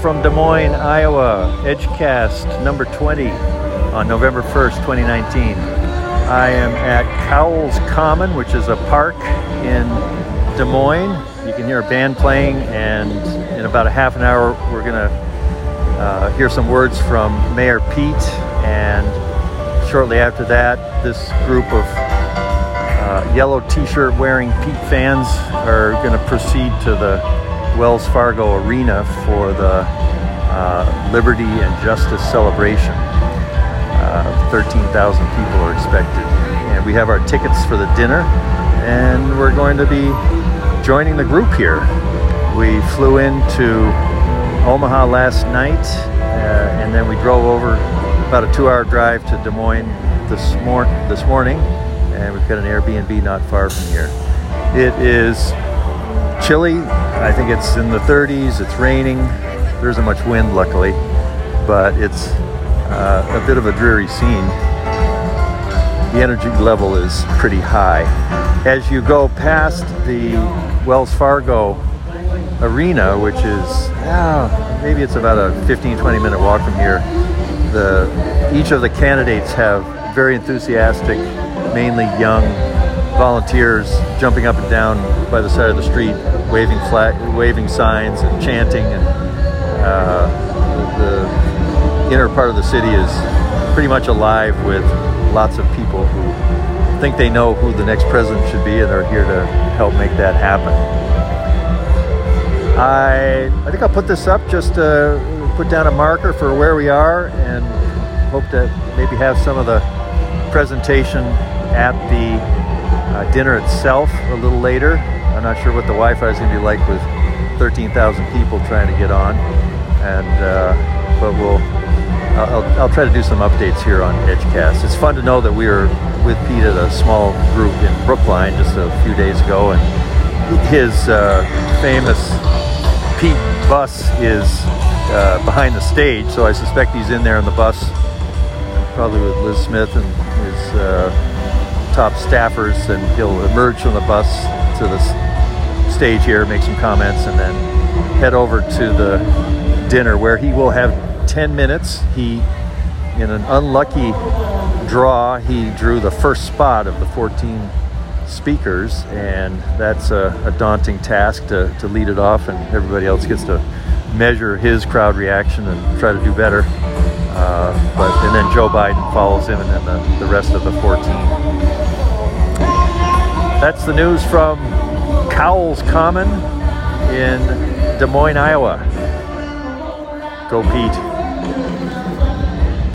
from Des Moines, Iowa, Edgecast number 20 on November 1st, 2019. I am at Cowles Common, which is a park in Des Moines. You can hear a band playing, and in about a half an hour, we're going to uh, hear some words from Mayor Pete. And shortly after that, this group of uh, yellow t shirt wearing Pete fans are going to proceed to the Wells Fargo Arena for the uh, Liberty and Justice celebration. Uh, 13,000 people are expected. And we have our tickets for the dinner, and we're going to be joining the group here. We flew into Omaha last night, uh, and then we drove over about a two hour drive to Des Moines this, mor- this morning, and we've got an Airbnb not far from here. It is chilly. I think it's in the 30s. It's raining. There isn't much wind, luckily, but it's uh, a bit of a dreary scene. The energy level is pretty high. As you go past the Wells Fargo Arena, which is maybe it's about a 15 20 minute walk from here, the each of the candidates have very enthusiastic, mainly young volunteers jumping up and down by the side of the street, waving flag, waving signs, and chanting. And uh, the, the inner part of the city is pretty much alive with lots of people who think they know who the next president should be and are here to help make that happen. I, I think I'll put this up just to put down a marker for where we are and hope to maybe have some of the presentation at the uh, dinner itself a little later. I'm not sure what the Wi-Fi is going to be like with 13,000 people trying to get on, and uh, but we'll I'll, I'll, try to do some updates here on Edgecast. It's fun to know that we were with Pete at a small group in Brookline just a few days ago, and his uh, famous Pete bus is uh, behind the stage, so I suspect he's in there in the bus, probably with Lis Smith and his uh, top staffers, and he'll emerge from the bus to the stage here, make some comments, and then head over to the dinner where he will have 10 minutes. He, in an unlucky draw, he drew the first spot of the 14 speakers, and that's a, a, daunting task to, to lead it off, and everybody else gets to measure his crowd reaction and try to do better. Uh, but and then Joe Biden follows him, and then the, the rest of the 14. That's the news from Cowles Common in Des Moines, Iowa. Go Pete.